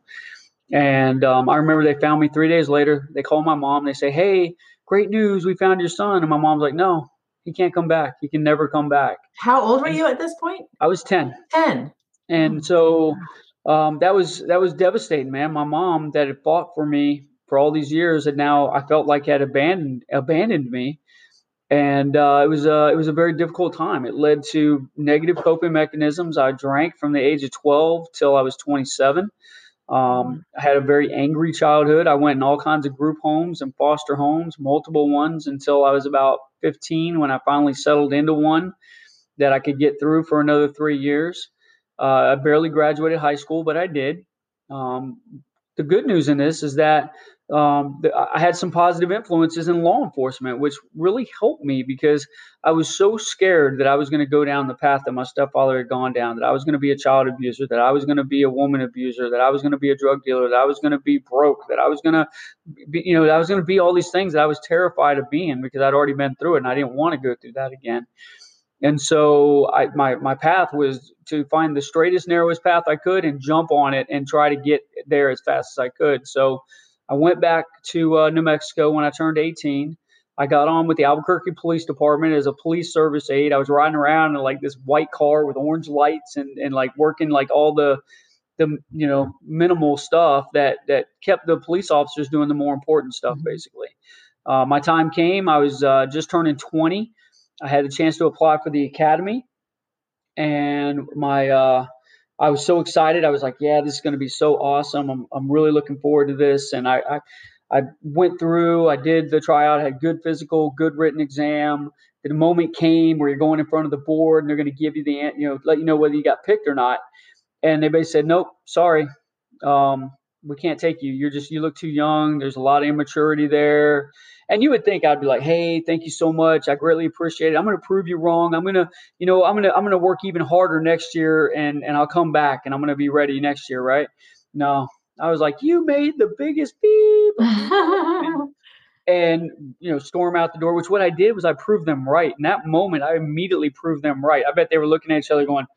And um, I remember they found me three days later. They called my mom. They say, "Hey, great news! We found your son." And my mom's like, "No, he can't come back. He can never come back." How old were you at this point? I was ten, 10. and so um, that was that was devastating, man. My mom that had fought for me for all these years, and now I felt like had abandoned abandoned me, and uh, it was a it was a very difficult time. It led to negative coping mechanisms. I drank from the age of twelve till I was twenty seven. Um, I had a very angry childhood. I went in all kinds of group homes and foster homes, multiple ones, until I was about 15 when I finally settled into one that I could get through for another three years. Uh, I barely graduated high school, but I did. Um, the good news in this is that um, I had some positive influences in law enforcement, which really helped me because I was so scared that I was going to go down the path that my stepfather had gone down, that I was going to be a child abuser, that I was going to be a woman abuser, that I was going to be a drug dealer, that I was going to be broke, that I was going to be, you know, I was going to be all these things that I was terrified of being because I'd already been through it and I didn't want to go through that again. And so I, my, my path was to find the straightest, narrowest path I could and jump on it and try to get there as fast as I could. So I went back to uh, New Mexico when I turned 18. I got on with the Albuquerque Police Department as a police service aide. I was riding around in like this white car with orange lights and, and like working like all the the you know minimal stuff that that kept the police officers doing the more important stuff mm-hmm. basically. Uh, my time came. I was uh, just turning 20. I had a chance to apply for the academy, and my uh, I was so excited. I was like, yeah, this is going to be so awesome. I'm, I'm really looking forward to this. And I, I, I went through, I did the tryout, had good physical, good written exam. The moment came where you're going in front of the board and they're going to give you the, you know, let you know whether you got picked or not. And they basically said, nope, sorry. Um, we can't take you. You're just, you look too young. There's a lot of immaturity there. And you would think I'd be like, hey, thank you so much. I greatly appreciate it. I'm going to prove you wrong. I'm going to, you know, I'm going to, I'm going to work even harder next year and, and I'll come back and I'm going to be ready next year. Right. No, I was like, you made the biggest beep. and, you know, storm out the door, which what I did was I proved them right. In that moment, I immediately proved them right. I bet they were looking at each other going,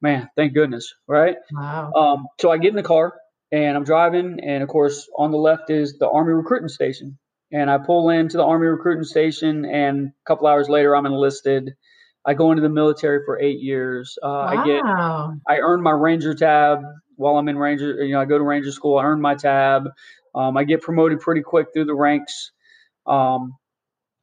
man, thank goodness. Right. Wow. Um, so I get in the car and I'm driving. And of course, on the left is the Army recruiting station and I pull into the Army recruiting station, and a couple hours later, I'm enlisted. I go into the military for eight years. Uh, wow. I get, I earn my Ranger tab while I'm in Ranger. You know, I go to Ranger school. I earn my tab. Um, I get promoted pretty quick through the ranks. Um,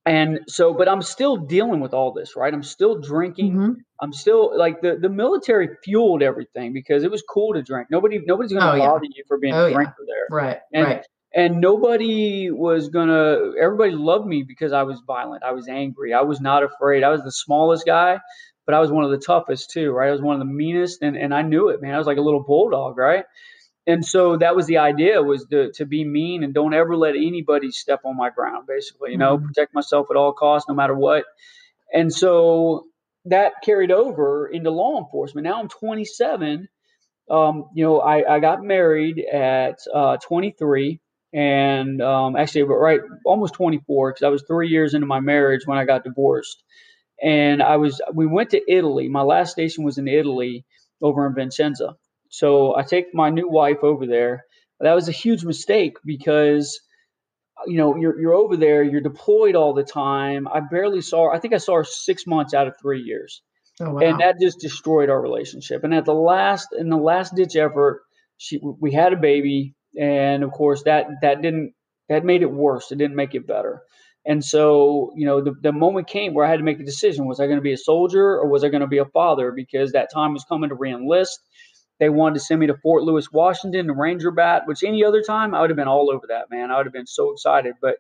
and so, but I'm still dealing with all this, right? I'm still drinking. Mm-hmm. I'm still like the, the military fueled everything because it was cool to drink. Nobody, nobody's going to oh, bother yeah. you for being oh, a drinker yeah. there. Right. And, right and nobody was gonna everybody loved me because i was violent i was angry i was not afraid i was the smallest guy but i was one of the toughest too right? I was one of the meanest and, and i knew it man i was like a little bulldog right? And so that was the idea was to, to be mean and don't ever let anybody step on my ground basically you know mm-hmm. protect myself at all costs no matter what. And so that carried over into law enforcement. Now i'm 27 um, you know I, I got married at uh, 23 and um, actually right almost 24 because I was three years into my marriage when I got divorced. And I was we went to Italy. My last station was in Italy over in Vicenza. So I take my new wife over there. That was a huge mistake because you know you're you're over there, you're deployed all the time. I barely saw her. I think I saw her six months out of three years. Oh, wow. And that just destroyed our relationship. And at the last in the last ditch effort, she we had a baby and of course that that didn't that made it worse. It didn't make it better. And so, you know, the, the moment came where I had to make a decision. Was I going to be a soldier or was I going to be a father? Because that time was coming to reenlist. They wanted to send me to Fort Lewis, Washington, the Ranger Bat, which any other time I would have been all over that, man. I would have been so excited. But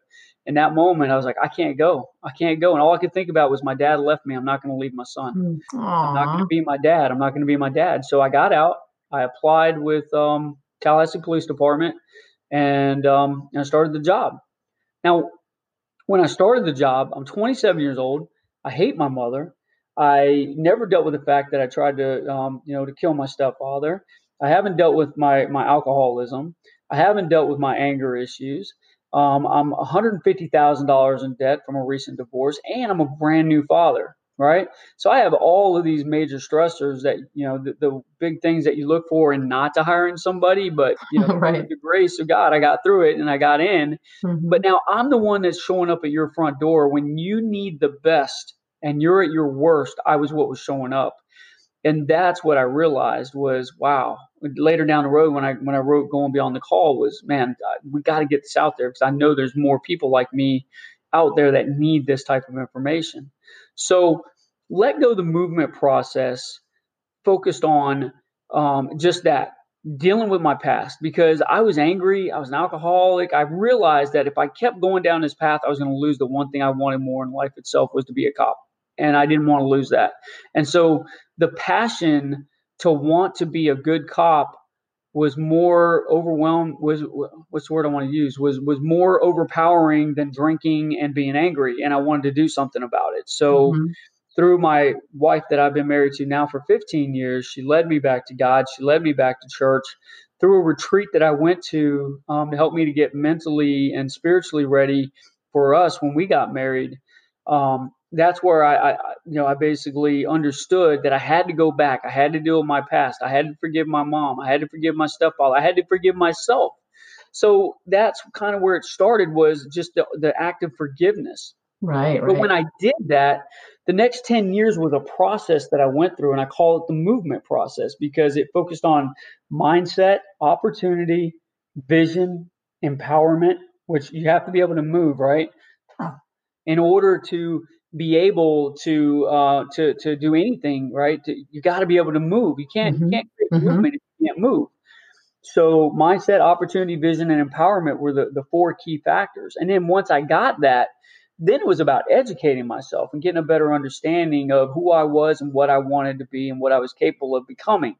in that moment, I was like, I can't go. I can't go. And all I could think about was my dad left me. I'm not going to leave my son. Aww. I'm not going to be my dad. I'm not going to be my dad. So I got out. I applied with um, Tallahassee Police Department, and, um, and I started the job. Now, when I started the job, I'm 27 years old. I hate my mother. I never dealt with the fact that I tried to, um, you know, to kill my stepfather. I haven't dealt with my my alcoholism. I haven't dealt with my anger issues. Um, I'm $150,000 in debt from a recent divorce, and I'm a brand new father right? So I have all of these major stressors that you know the, the big things that you look for in not to hiring somebody, but you know, right. the grace of God, I got through it and I got in. Mm-hmm. But now I'm the one that's showing up at your front door when you need the best and you're at your worst. I was what was showing up. And that's what I realized was wow. Later down the road, when I when I wrote "Going Beyond the Call," was man, we got to get this out there because I know there's more people like me out there that need this type of information. So let go the movement process focused on um, just that dealing with my past because I was angry. I was an alcoholic. I realized that if I kept going down this path, I was going to lose the one thing I wanted more in life itself was to be a cop. And I didn't want to lose that. And so the passion to want to be a good cop was more overwhelmed was what's the word I want to use was was more overpowering than drinking and being angry and I wanted to do something about it. So mm-hmm. through my wife that I've been married to now for 15 years, she led me back to God. She led me back to church through a retreat that I went to um, to help me to get mentally and spiritually ready for us when we got married. Um, that's where I, I, you know, I basically understood that I had to go back. I had to deal with my past. I had to forgive my mom. I had to forgive my stepfather. I had to forgive myself. So that's kind of where it started was just the, the act of forgiveness. Right, right. But when I did that, the next 10 years was a process that I went through, and I call it the movement process because it focused on mindset, opportunity, vision, empowerment, which you have to be able to move, right? In order to be able to uh, to to do anything, right? To, you got to be able to move. You can't mm-hmm. you can't create mm-hmm. movement if you can't move. So mindset, opportunity, vision, and empowerment were the the four key factors. And then once I got that, then it was about educating myself and getting a better understanding of who I was and what I wanted to be and what I was capable of becoming.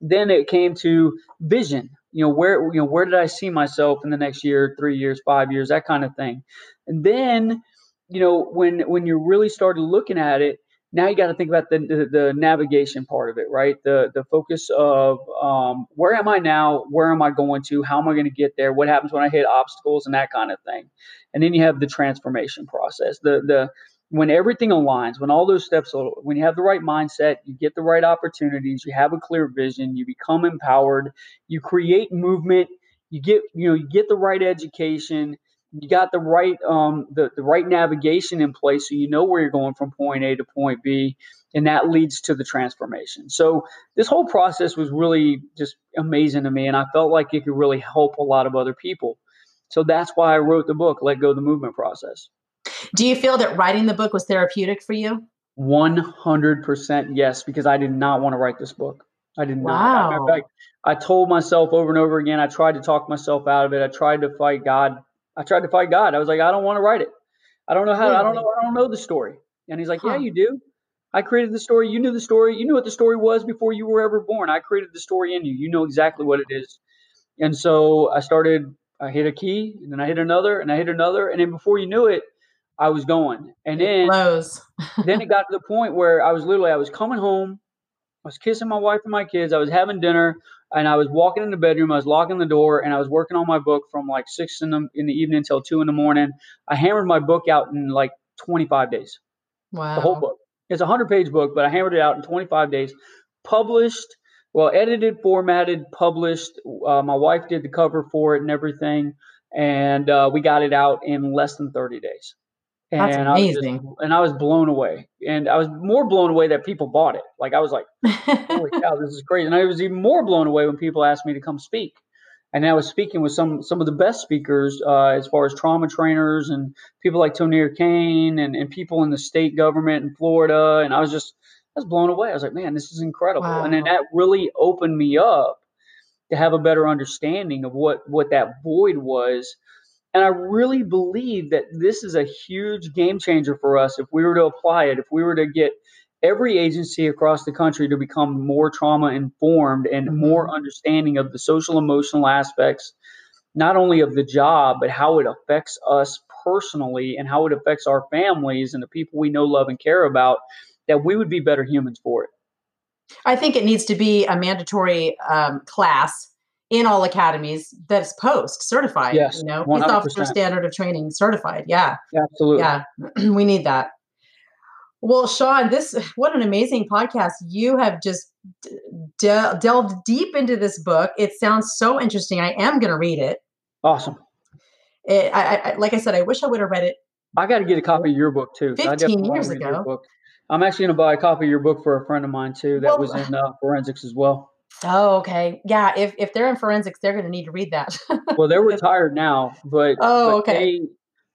Then it came to vision. You know, where you know where did I see myself in the next year, three years, five years, that kind of thing. And then you know, when when you really started looking at it, now you got to think about the, the, the navigation part of it, right? The the focus of um, where am I now? Where am I going to? How am I going to get there? What happens when I hit obstacles and that kind of thing? And then you have the transformation process. The the when everything aligns, when all those steps, when you have the right mindset, you get the right opportunities, you have a clear vision, you become empowered, you create movement, you get you know you get the right education you got the right um, the, the right navigation in place so you know where you're going from point A to point B and that leads to the transformation. So this whole process was really just amazing to me and I felt like it could really help a lot of other people. So that's why I wrote the book Let Go the Movement Process. Do you feel that writing the book was therapeutic for you? 100% yes because I did not want to write this book. I did not. Wow. Fact, I told myself over and over again, I tried to talk myself out of it. I tried to fight God I tried to fight God. I was like, I don't want to write it. I don't know how. I don't know. I don't know the story. And he's like, huh. Yeah, you do. I created the story. You knew the story. You knew what the story was before you were ever born. I created the story in you. You know exactly what it is. And so I started. I hit a key, and then I hit another, and I hit another, and then before you knew it, I was going. And then then it got to the point where I was literally I was coming home. I was kissing my wife and my kids. I was having dinner and I was walking in the bedroom. I was locking the door, and I was working on my book from like six in the in the evening until two in the morning. I hammered my book out in like 25 days. Wow. The whole book. It's a hundred page book, but I hammered it out in 25 days. Published, well, edited, formatted, published. Uh, my wife did the cover for it and everything, and uh, we got it out in less than 30 days. That's and amazing. I just, and I was blown away. And I was more blown away that people bought it. Like I was like, holy cow, this is crazy. And I was even more blown away when people asked me to come speak. And I was speaking with some some of the best speakers uh, as far as trauma trainers and people like Tonier Cain and, and people in the state government in Florida. And I was just I was blown away. I was like, man, this is incredible. Wow. And then that really opened me up to have a better understanding of what what that void was and I really believe that this is a huge game changer for us if we were to apply it, if we were to get every agency across the country to become more trauma informed and mm-hmm. more understanding of the social emotional aspects, not only of the job, but how it affects us personally and how it affects our families and the people we know, love, and care about, that we would be better humans for it. I think it needs to be a mandatory um, class in all academies that's post certified. Yes, you know, 100%. police officer standard of training certified. Yeah, absolutely. Yeah, we need that. Well, Sean, this what an amazing podcast. You have just de- delved deep into this book. It sounds so interesting. I am going to read it. Awesome. It, I, I, like I said, I wish I would have read it. I got to get a copy of your book too. Fifteen years ago. I'm actually going to buy a copy of your book for a friend of mine too. That well, was in uh, forensics as well. Oh, okay. Yeah, if if they're in forensics, they're going to need to read that. well, they're retired now, but oh, but okay. They,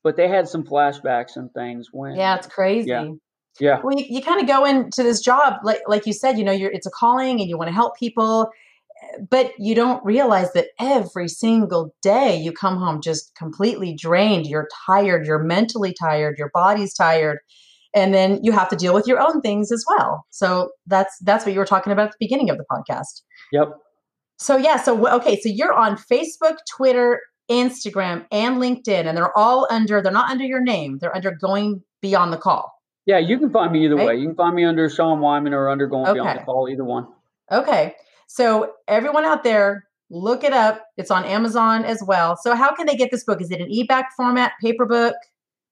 but they had some flashbacks and things when. Yeah, it's crazy. Yeah. Yeah. Well, you, you kind of go into this job like like you said, you know, you're it's a calling and you want to help people, but you don't realize that every single day you come home just completely drained. You're tired. You're mentally tired. Your body's tired and then you have to deal with your own things as well so that's that's what you were talking about at the beginning of the podcast Yep. So yeah, so okay, so you're on Facebook, Twitter, Instagram, and LinkedIn, and they're all under. They're not under your name. They're under Going Beyond the Call. Yeah, you can find me either right? way. You can find me under sean Wyman or under Going okay. Beyond the Call, either one. Okay, so everyone out there, look it up. It's on Amazon as well. So how can they get this book? Is it an e-book format, paper book?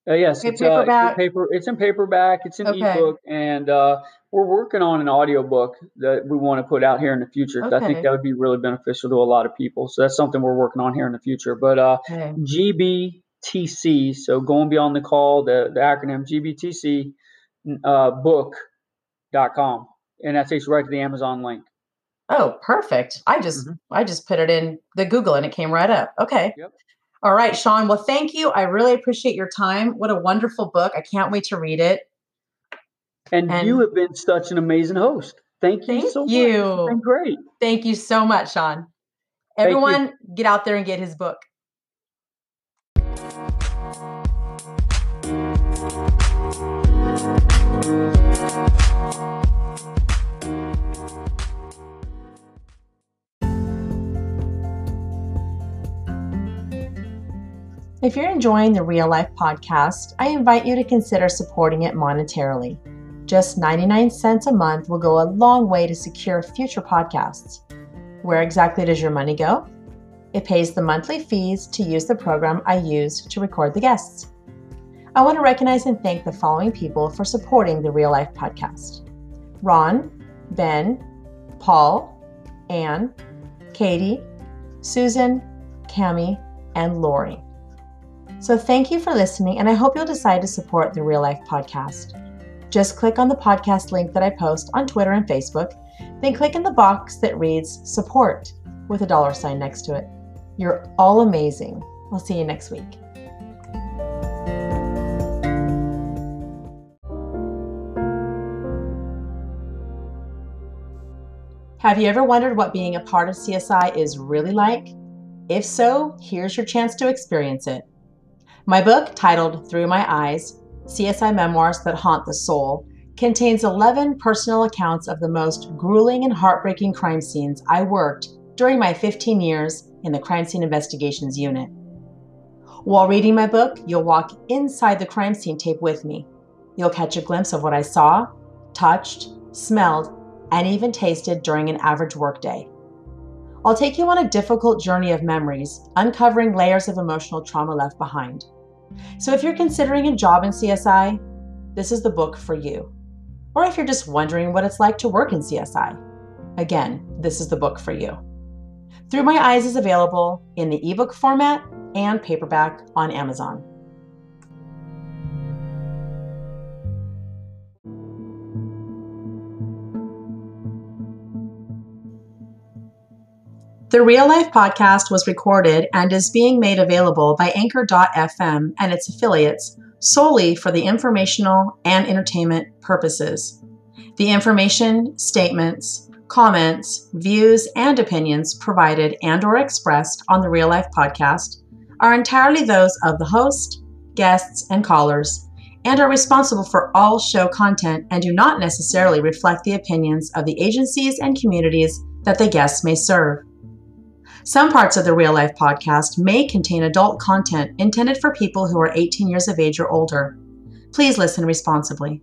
Uh, yes, it's, uh, it's, paper. It's in paperback. It's in okay. ebook, and uh, we're working on an audio book that we want to put out here in the future. Okay. I think that would be really beneficial to a lot of people. So that's something we're working on here in the future. But uh, okay. GBTC, so going beyond the call, the the acronym GBTC uh, book.com, and that takes you right to the Amazon link. Oh, perfect. I just mm-hmm. I just put it in the Google and it came right up. Okay. Yep. All right, Sean. Well, thank you. I really appreciate your time. What a wonderful book. I can't wait to read it. And, and you have been such an amazing host. Thank you thank so you. much. It's been great. Thank you so much, Sean. Everyone, get out there and get his book. If you're enjoying the Real Life podcast, I invite you to consider supporting it monetarily. Just 99 cents a month will go a long way to secure future podcasts. Where exactly does your money go? It pays the monthly fees to use the program I use to record the guests. I want to recognize and thank the following people for supporting the Real Life podcast Ron, Ben, Paul, Anne, Katie, Susan, Cami, and Lori. So thank you for listening, and I hope you'll decide to support the Real Life Podcast. Just click on the podcast link that I post on Twitter and Facebook, then click in the box that reads Support with a dollar sign next to it. You're all amazing. I'll see you next week. Have you ever wondered what being a part of CSI is really like? If so, here's your chance to experience it. My book, titled Through My Eyes CSI Memoirs That Haunt the Soul, contains 11 personal accounts of the most grueling and heartbreaking crime scenes I worked during my 15 years in the Crime Scene Investigations Unit. While reading my book, you'll walk inside the crime scene tape with me. You'll catch a glimpse of what I saw, touched, smelled, and even tasted during an average workday. I'll take you on a difficult journey of memories, uncovering layers of emotional trauma left behind. So if you're considering a job in CSI, this is the book for you. Or if you're just wondering what it's like to work in CSI, again, this is the book for you. Through My Eyes is available in the ebook format and paperback on Amazon. The Real Life podcast was recorded and is being made available by Anchor.fm and its affiliates solely for the informational and entertainment purposes. The information, statements, comments, views, and opinions provided and or expressed on the Real Life podcast are entirely those of the host, guests, and callers and are responsible for all show content and do not necessarily reflect the opinions of the agencies and communities that the guests may serve. Some parts of the Real Life podcast may contain adult content intended for people who are 18 years of age or older. Please listen responsibly.